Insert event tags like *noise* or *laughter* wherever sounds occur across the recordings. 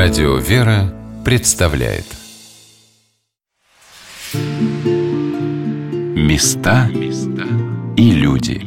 Радио «Вера» представляет. Места и люди.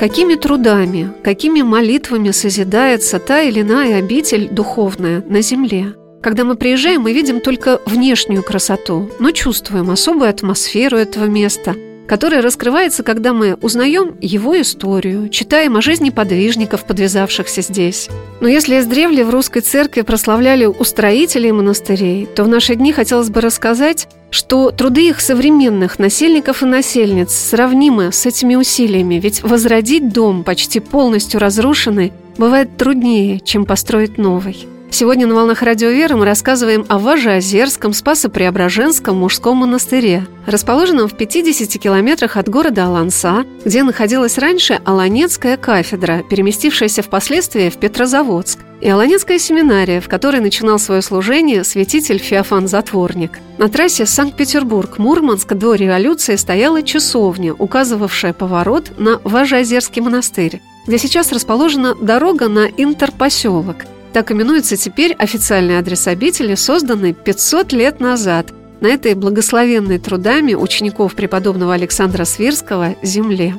Какими трудами, какими молитвами созидается та или иная обитель духовная на земле – когда мы приезжаем, мы видим только внешнюю красоту, но чувствуем особую атмосферу этого места, которая раскрывается, когда мы узнаем его историю, читаем о жизни подвижников, подвязавшихся здесь. Но если издревле в русской церкви прославляли устроителей монастырей, то в наши дни хотелось бы рассказать, что труды их современных насельников и насельниц сравнимы с этими усилиями, ведь возродить дом, почти полностью разрушенный, бывает труднее, чем построить новый. Сегодня на «Волнах Радио Веры» мы рассказываем о Важеозерском Спасо-Преображенском мужском монастыре, расположенном в 50 километрах от города Аланса, где находилась раньше Аланецкая кафедра, переместившаяся впоследствии в Петрозаводск, и Аланецкая семинария, в которой начинал свое служение святитель Феофан Затворник. На трассе Санкт-Петербург-Мурманск до революции стояла часовня, указывавшая поворот на Важеозерский монастырь, где сейчас расположена дорога на интерпоселок – так именуется теперь официальный адрес обители, созданный 500 лет назад на этой благословенной трудами учеников преподобного Александра Свирского земле.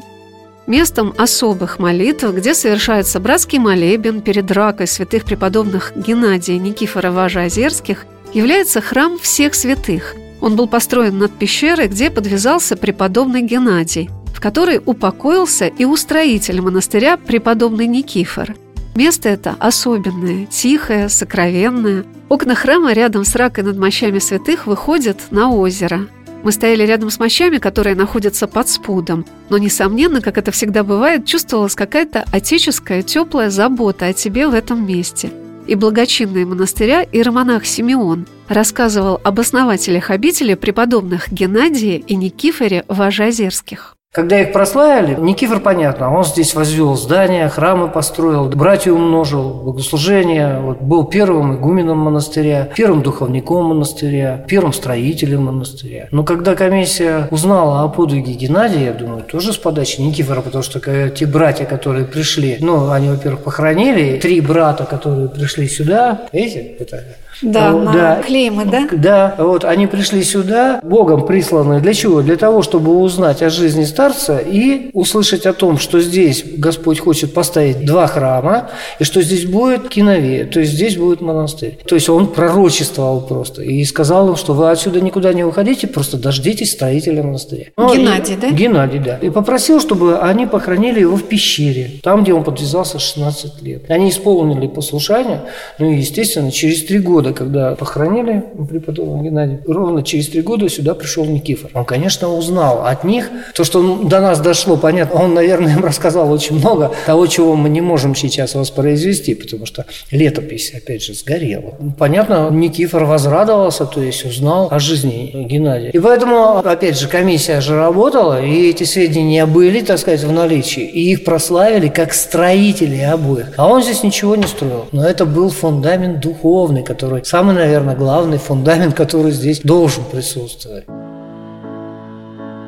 Местом особых молитв, где совершается братский молебен перед ракой святых преподобных Геннадия Никифора Важа-Озерских, является храм всех святых. Он был построен над пещерой, где подвязался преподобный Геннадий, в которой упокоился и устроитель монастыря преподобный Никифор – Место это особенное, тихое, сокровенное. Окна храма рядом с ракой над мощами святых выходят на озеро. Мы стояли рядом с мощами, которые находятся под спудом, но, несомненно, как это всегда бывает, чувствовалась какая-то отеческая теплая забота о тебе в этом месте. И благочинный монастыря иеромонах Симеон рассказывал об основателях обители преподобных Геннадия и Никифоре Важазерских. Когда их прославили, Никифор, понятно, он здесь возвел здания, храмы построил, братьев умножил, богослужения, вот, был первым игуменом монастыря, первым духовником монастыря, первым строителем монастыря. Но когда комиссия узнала о подвиге Геннадия, я думаю, тоже с подачи Никифора, потому что те братья, которые пришли, ну, они, во-первых, похоронили, три брата, которые пришли сюда, видите, это да, ну, на да, клеймы, да? Да, вот они пришли сюда, Богом присланы. Для чего? Для того, чтобы узнать о жизни старца и услышать о том, что здесь Господь хочет поставить два храма, и что здесь будет киновея, то есть здесь будет монастырь. То есть он пророчествовал просто и сказал им, что вы отсюда никуда не уходите, просто дождитесь строителя монастыря. Ну, Геннадий, и, да? Геннадий, да. И попросил, чтобы они похоронили его в пещере, там, где он подвязался 16 лет. Они исполнили послушание, ну и, естественно, через три года года, когда похоронили преподобного Геннадия, ровно через три года сюда пришел Никифор. Он, конечно, узнал от них то, что до нас дошло, понятно. Он, наверное, им рассказал очень много того, чего мы не можем сейчас воспроизвести, потому что летопись, опять же, сгорела. Понятно, Никифор возрадовался, то есть узнал о жизни Геннадия. И поэтому, опять же, комиссия же работала, и эти сведения были, так сказать, в наличии, и их прославили как строители обоих. А он здесь ничего не строил. Но это был фундамент духовный, который который самый, наверное, главный фундамент, который здесь должен присутствовать.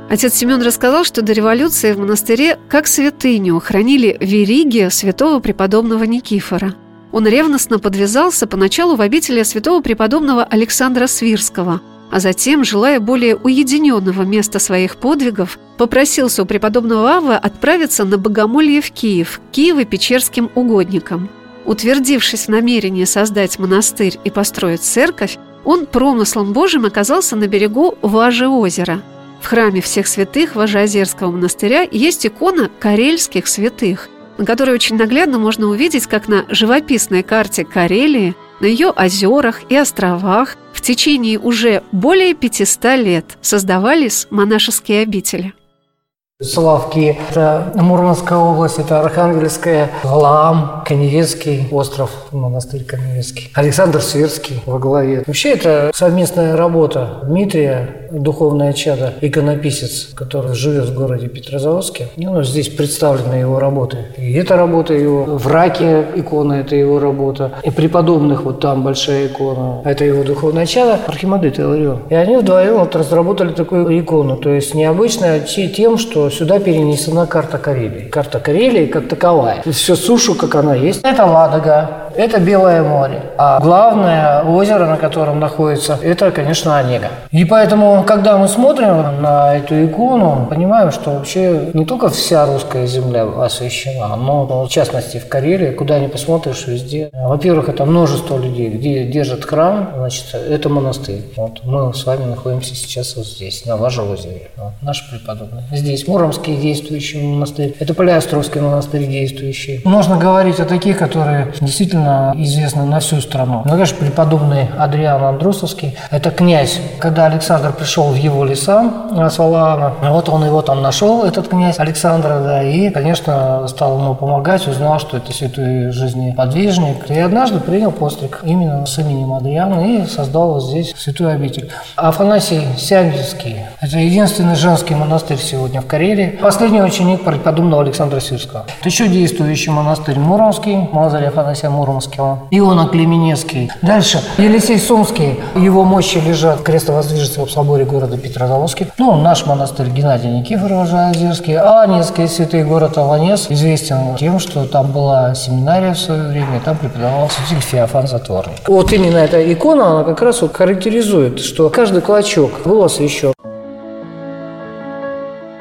Отец Семен рассказал, что до революции в монастыре как святыню хранили вериги святого преподобного Никифора. Он ревностно подвязался поначалу в обители святого преподобного Александра Свирского, а затем, желая более уединенного места своих подвигов, попросился у преподобного Авы отправиться на богомолье в Киев, Киево-Печерским угодникам – Утвердившись в намерении создать монастырь и построить церковь, он промыслом Божьим оказался на берегу Важи озера. В храме всех святых Важеозерского монастыря есть икона карельских святых, на которой очень наглядно можно увидеть, как на живописной карте Карелии, на ее озерах и островах в течение уже более 500 лет создавались монашеские обители. Славки, это Мурманская область, это Архангельская, Валаам, Каневецкий остров, монастырь Каневецкий, Александр Сверский во главе. Вообще это совместная работа Дмитрия, духовное чадо, иконописец, который живет в городе Петрозаводске. Ну, здесь представлены его работы. И эта работа его, в Раке икона, это его работа. И преподобных вот там большая икона, это его духовное чадо, Архимандрит Иларион. И они вдвоем вот разработали такую икону, то есть необычная тем, что сюда перенесена карта Карелии. Карта Карелии как таковая. То есть все сушу, как она есть. Это Ладога, это Белое море. А главное озеро, на котором находится, это, конечно, Онега. И поэтому, когда мы смотрим на эту икону, понимаем, что вообще не только вся русская земля освящена, но, в частности, в Карелии, куда ни посмотришь, везде. Во-первых, это множество людей, где держат храм, значит, это монастырь. Вот мы с вами находимся сейчас вот здесь, на озере. Вот, наш преподобный. Здесь Муромский действующий монастырь, это Полиостровский монастырь действующий. Можно говорить о таких, которые действительно довольно известный на всю страну. Ну, конечно, преподобный Адриан Андрусовский, это князь. Когда Александр пришел в его леса с вот он его там нашел, этот князь Александра, да, и, конечно, стал ему помогать, узнал, что это святой жизнеподвижник, и однажды принял постриг именно с именем Адриана и создал здесь святую обитель. Афанасий Сяндинский – это единственный женский монастырь сегодня в Карелии. Последний ученик преподобного Александра Сирского. Это еще действующий монастырь Муромский, Мазарь Афанасия Муромский, Муромского, Иона Клеменецкий. Дальше Елисей Сумский, его мощи лежат крестовоздвижется в соборе города Петрозаводский. Ну, наш монастырь Геннадий Никифоров Озерский, а Анинский святый город Аланес известен тем, что там была семинария в свое время, и там преподавал святитель Феофан Затворник. Вот именно эта икона, она как раз вот характеризует, что каждый клочок был освящен.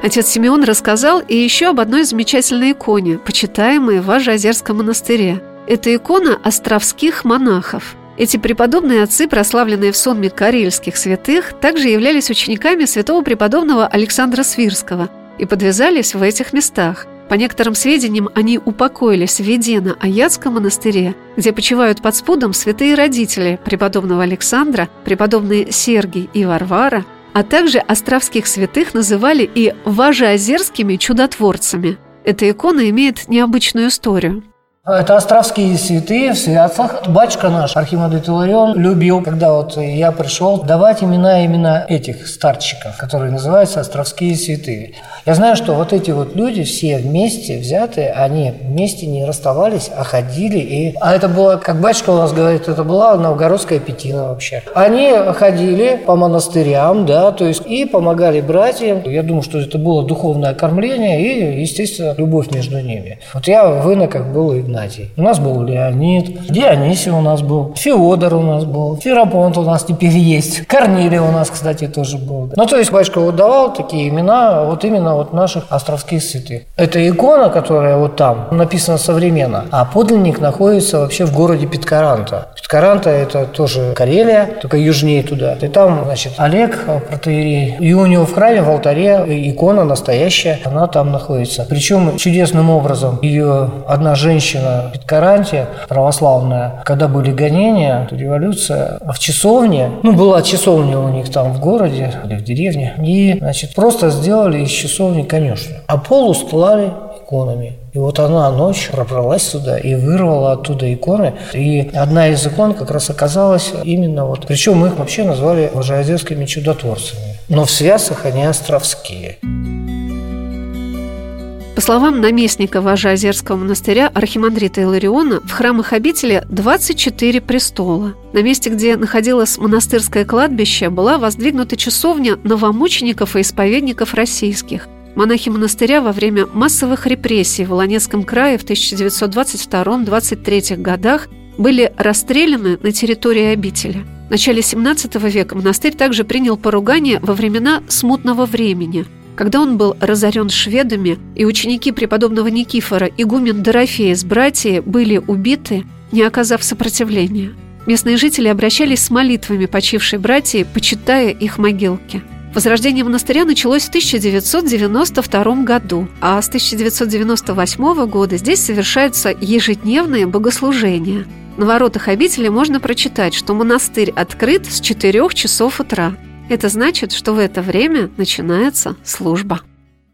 Отец Симеон рассказал и еще об одной замечательной иконе, почитаемой в Ажиозерском монастыре. Это икона островских монахов. Эти преподобные отцы, прославленные в сонме карельских святых, также являлись учениками святого преподобного Александра Свирского и подвязались в этих местах. По некоторым сведениям, они упокоились в Ведено-Аятском монастыре, где почивают под спудом святые родители преподобного Александра, преподобные Сергий и Варвара, а также островских святых называли и важеозерскими чудотворцами. Эта икона имеет необычную историю. Это островские святые в святцах. Батюшка наш, Архимандрит Иларион, любил, когда вот я пришел, давать имена именно этих старчиков, которые называются островские святые. Я знаю, что вот эти вот люди все вместе взятые, они вместе не расставались, а ходили. И... А это было, как батюшка у нас говорит, это была новгородская пятина вообще. Они ходили по монастырям, да, то есть и помогали братьям. Я думаю, что это было духовное кормление и, естественно, любовь между ними. Вот я в иноках был и Игнатий. У нас был Леонид, Дионисий у нас был, Феодор у нас был, Ферапонт у нас теперь есть, Корнилий у нас, кстати, тоже был. Ну, то есть батюшка вот давал такие имена вот именно вот наших островских святых. Это икона, которая вот там написана современно, а подлинник находится вообще в городе Питкаранта. Питкаранта – это тоже Карелия, только южнее туда. И там, значит, Олег, протеерей, и у него в храме, в алтаре икона настоящая, она там находится. Причем чудесным образом ее одна женщина женщина в Питкаранте, православная, когда были гонения, революция, в часовне, ну, была часовня у них там в городе или в деревне, и, значит, просто сделали из часовни конюшню, а пол устлали иконами. И вот она ночью пробралась сюда и вырвала оттуда иконы. И одна из икон как раз оказалась именно вот... Причем мы их вообще назвали Ложеозерскими чудотворцами. Но в связях они островские. По словам наместника вожа Озерского монастыря архимандрита Илариона, в храмах обители 24 престола. На месте, где находилось монастырское кладбище, была воздвигнута часовня новомучеников и исповедников российских. Монахи монастыря во время массовых репрессий в Волонецком крае в 1922-23 годах были расстреляны на территории обители. В начале 17 века монастырь также принял поругание во времена смутного времени – когда он был разорен шведами, и ученики преподобного Никифора, игумен Дорофея с братьями были убиты, не оказав сопротивления. Местные жители обращались с молитвами почившей братьи, почитая их могилки. Возрождение монастыря началось в 1992 году, а с 1998 года здесь совершаются ежедневные богослужения. На воротах обители можно прочитать, что монастырь открыт с 4 часов утра – это значит, что в это время начинается служба.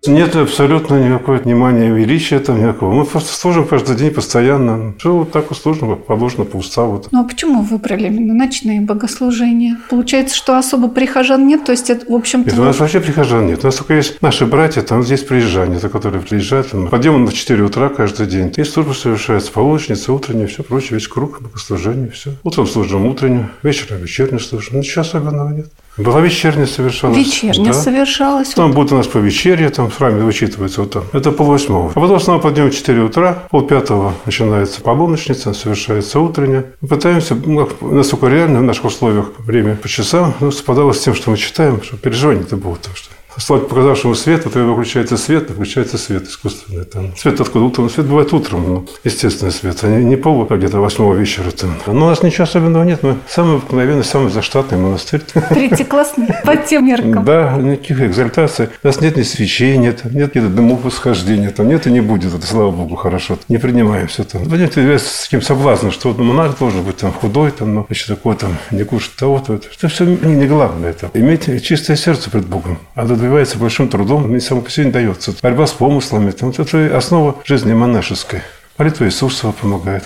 Нет абсолютно никакого внимания, величия там никакого. Мы просто служим каждый день постоянно. Все вот так вот служим, положено по уставу. Ну а почему выбрали именно ночные богослужения? Получается, что особо прихожан нет, то есть это, в общем-то... Нет, у нас вообще прихожан нет. У нас только есть наши братья, там здесь приезжане, это которые приезжают. Там, подъем на 4 утра каждый день. И служба совершается, полуночница, утренняя, все прочее, весь круг богослужения, все. Утром служим утреннюю, вечером вечернюю служим. Ничего особенного нет. Была вечерняя совершалась. Вечерняя да. совершалась. Там будет у нас по вечерне, там в храме вычитывается вот там. Это полвосьмого. А потом снова подъем в 4 утра, полпятого начинается полуночница, совершается утренняя. Мы пытаемся, ну, насколько реально в наших условиях время по часам, ну, совпадало с тем, что мы читаем, что переживания-то будут. Так что Слава показавшему свет, вот когда выключается свет, выключается свет искусственный. Там. Свет откуда? Утром. Свет бывает утром, ну, естественный свет, а не, не пол, а где-то восьмого вечера. Там. Но у нас ничего особенного нет. Мы самый обыкновенный, самый заштатный монастырь. Третий классный, по тем меркам. Да, никаких экзальтаций. У нас нет ни свечей, нет, нет каких-то дымов восхождения. Там нет и не будет. Это, слава Богу, хорошо. Не принимаем все там. Понимаете, с таким соблазном, что вот монах должен быть там худой, там, ну, еще такой там, не кушать того-то. Это все не, не главное. Это. Иметь чистое сердце пред Богом. А добивается большим трудом, и само по себе не дается. Борьба с помыслами. Там, это основа жизни монашеской. Молитва Иисуса помогает.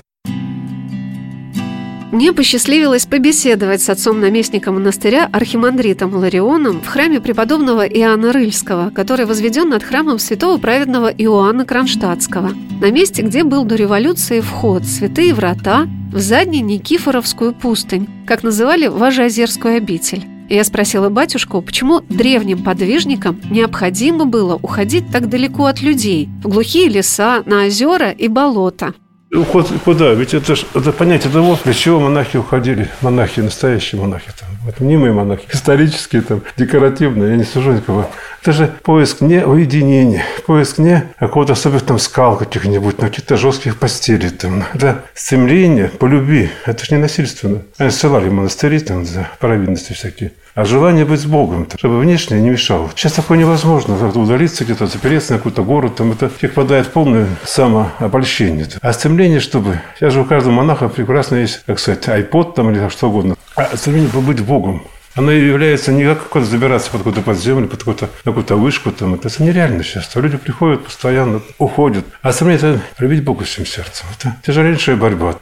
Мне посчастливилось побеседовать с отцом-наместником монастыря архимандритом Ларионом в храме преподобного Иоанна Рыльского, который возведен над храмом святого праведного Иоанна Кронштадтского, на месте, где был до революции вход, святые врата, в задней Никифоровскую пустынь, как называли Важеозерскую обитель. Я спросила батюшку, почему древним подвижникам необходимо было уходить так далеко от людей, в глухие леса, на озера и болота. Уход куда? Ведь это же это понятие того, для чего монахи уходили. Монахи, настоящие монахи. Там, вот, мнимые монахи, исторические, там, декоративные, я не сужу никого. Это же поиск не уединения, поиск не какого-то особых там скал каких-нибудь, на каких-то жестких постелей. Там. Это стремление по любви. Это же не насильственно. Они ссылали монастыри там за провинности всякие а желание быть с Богом, чтобы внешне не мешало. Сейчас такое невозможно. Удалиться где-то, запереться на какой-то город, там это человек впадает в полное самообольщение. А стремление, чтобы... Сейчас же у каждого монаха прекрасно есть, как сказать, айпод там или что угодно. А стремление побыть Богом. Оно является не как какое-то забираться под какую-то подземлю, под какую-то какую вышку. Там. Это, нереально сейчас. Люди приходят постоянно, уходят. А стремление – это любить Бога всем сердцем. Это тяжелейшая борьба.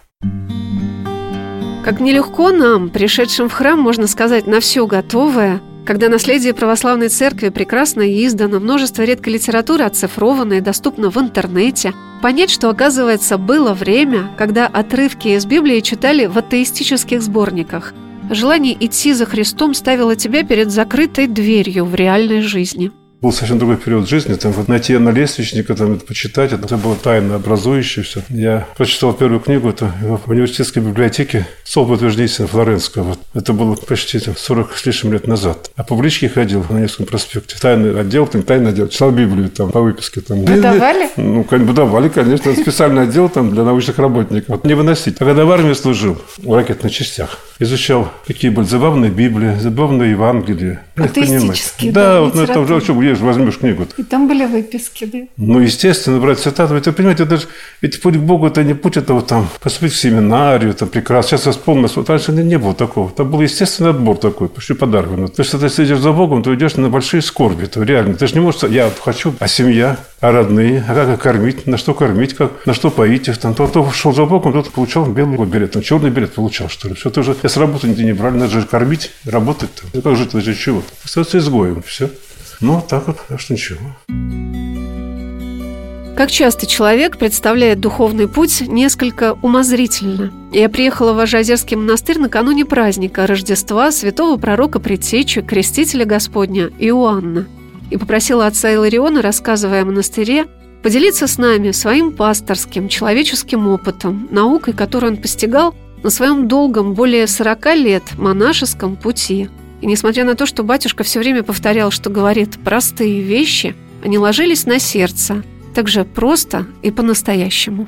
Как нелегко нам, пришедшим в храм, можно сказать, на все готовое, когда наследие православной церкви прекрасно издано, множество редкой литературы оцифровано и доступно в интернете, понять, что, оказывается, было время, когда отрывки из Библии читали в атеистических сборниках. Желание идти за Христом ставило тебя перед закрытой дверью в реальной жизни – был совсем другой период жизни. Там вот найти на лестничника, там это почитать, это было тайно образующее все. Я прочитал первую книгу, это в университетской библиотеке Солба утверждения Флоренского. Вот. Это было почти там, 40 с лишним лет назад. А по публичке ходил на Невском проспекте. Тайный отдел, там тайный отдел. Читал Библию там по выписке. Там. Выдавали? Ну, выдавали, конечно. Специальный отдел там для научных работников. Вот не выносить. А когда в армии служил, в ракетных частях, изучал, какие были забавные Библии, забавные Евангелия. Атеистические, да, да вот на этом же, где возьмешь книгу -то? И там были выписки, да? Ну, естественно, брать цитаты. Ведь, вы понимаете, это же, ведь путь к Богу – это не путь этого там, поступить в семинарию, там, прекрасно. Сейчас вспомнил, что раньше не было такого. Там был естественный отбор такой, почти по Дарвину. То есть, если ты идешь за Богом, то идешь на большие скорби. Это реально. Ты же не можешь, я хочу, а семья, а родные, а как их кормить, на что кормить, как, на что поить их. Там, тот, кто шел за Богом, тот получал белый билет, там, черный билет получал, что ли. Все, ты уже, я с работы не брали, надо же кормить, работать. Там. Как жить, это чего? Остается изгоем, все. Ну, так вот, так что ничего. Как часто человек представляет духовный путь несколько умозрительно. Я приехала в Ажазерский монастырь накануне праздника Рождества святого пророка Предтечи, крестителя Господня Иоанна, и попросила отца Илариона, рассказывая о монастыре, поделиться с нами своим пасторским, человеческим опытом, наукой, которую он постигал на своем долгом, более 40 лет монашеском пути – и несмотря на то, что батюшка все время повторял, что говорит простые вещи, они ложились на сердце, так же просто и по-настоящему.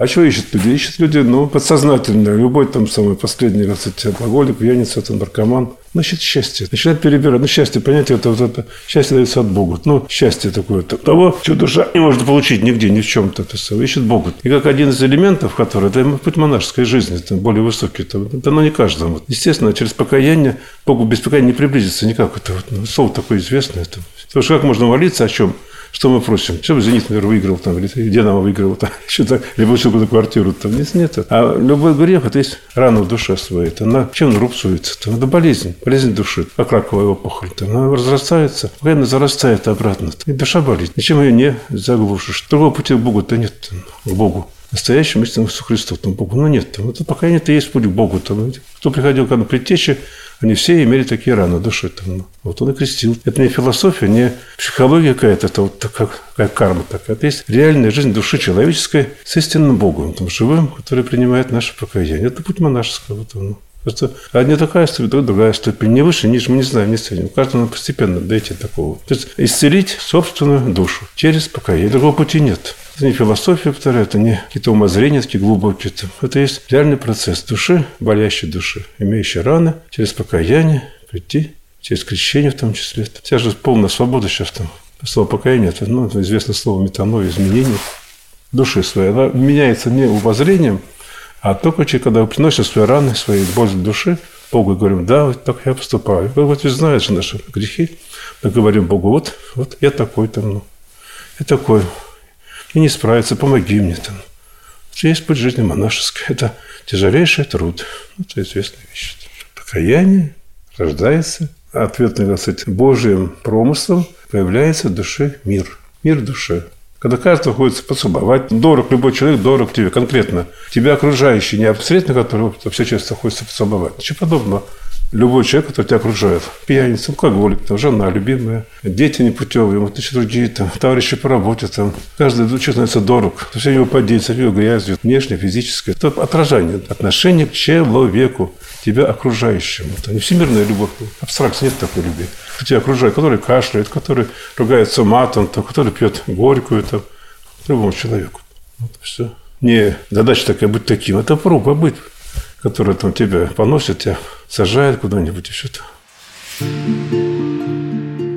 А что ищут люди? Ищут люди, ну, подсознательно. Любой там самый последний, так сказать, алкоголик, пьяница, там, наркоман. Значит, счастье. Начинает перебирать. Ну, счастье, понятие, это, вот это счастье дается от Бога. Ну, счастье такое. -то. Того, что душа не может получить нигде, ни в чем-то. Это все. Ищет Бога. И как один из элементов, который, это путь монашеской жизни, это более высокий. Это, оно не каждому. Естественно, через покаяние Богу без покаяния не приблизиться никак. Это вот, ну, слово такое известное. Это. Потому что как можно молиться о чем? Что мы просим? Чтобы «Зенит», например, выиграл, там, или «Динамо» выиграл, там, *laughs* еще так, или получил какую-то квартиру. Там. Нет, нет. А любой грех – это есть рана в душе своей. Она, чем он рубцуется? Это, это болезнь, болезнь души, как раковая опухоль. Там, она разрастается, пока она зарастает обратно. И душа болит. Ничем ее не заглушишь. Другого пути к Богу-то нет, к Богу настоящему истинному Иисусу Христу, там Богу. Ну нет, там, это пока нет, есть путь к Богу. Там, кто приходил к предтече, Они все имели такие раны души. Там. Вот он и крестил. Это не философия, не психология какая-то, это вот такая, карма такая. Это есть реальная жизнь души человеческой с истинным Богом, там, живым, который принимает наше покаяние. Это путь монашеского. Вот он. Просто одни такая ступень, другая ступень. Не выше, ниже мы не знаем, не ценим. Каждому постепенно дойти такого. То есть исцелить собственную душу через покаяние. Другого пути нет. Это не философия, повторяю, это не какие-то умозрения такие глубокие. Это есть реальный процесс души, болящей души, имеющей раны, через покаяние прийти, через крещение в том числе. Вся же полная свобода сейчас там. Слово покаяние – это ну, известное слово метаноя, изменение души своей. Она меняется не умозрением, а только когда вы свои раны, свои боли души, Богу говорим, да, вот так я поступаю. Вы вот знаете наши грехи. Мы говорим Богу, вот, вот я такой там, ну, я такой, и не справиться, помоги мне там. Есть путь жизни монашеской. Это тяжелейший труд. Это известная вещь. Покаяние рождается, ответный, кстати, Божьим промыслом появляется в душе мир. Мир души. Когда каждый хочется поцеловать, дорог любой человек, дорог тебе конкретно. Тебя окружающий, не абсолютно, которого все часто хочется поцеловать. Ничего подобного любой человек, который тебя окружает. Пьяница, алкоголик, там, жена любимая, дети непутевые, вот еще другие, там, товарищи по работе, там. Каждый становится дорог. Все его все его грязью, внешне, физическое. Это отражение отношения к человеку, тебя окружающему. Это не всемирная любовь. Абстракции нет такой любви. Кто тебя окружает, который кашляет, который ругается матом, там, который пьет горькую, там, любому человеку. Вот все. Не задача такая быть таким, это проба быть которые там тебя поносят, тебя сажают куда-нибудь еще то.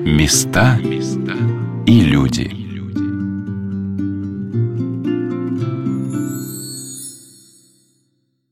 Места и люди.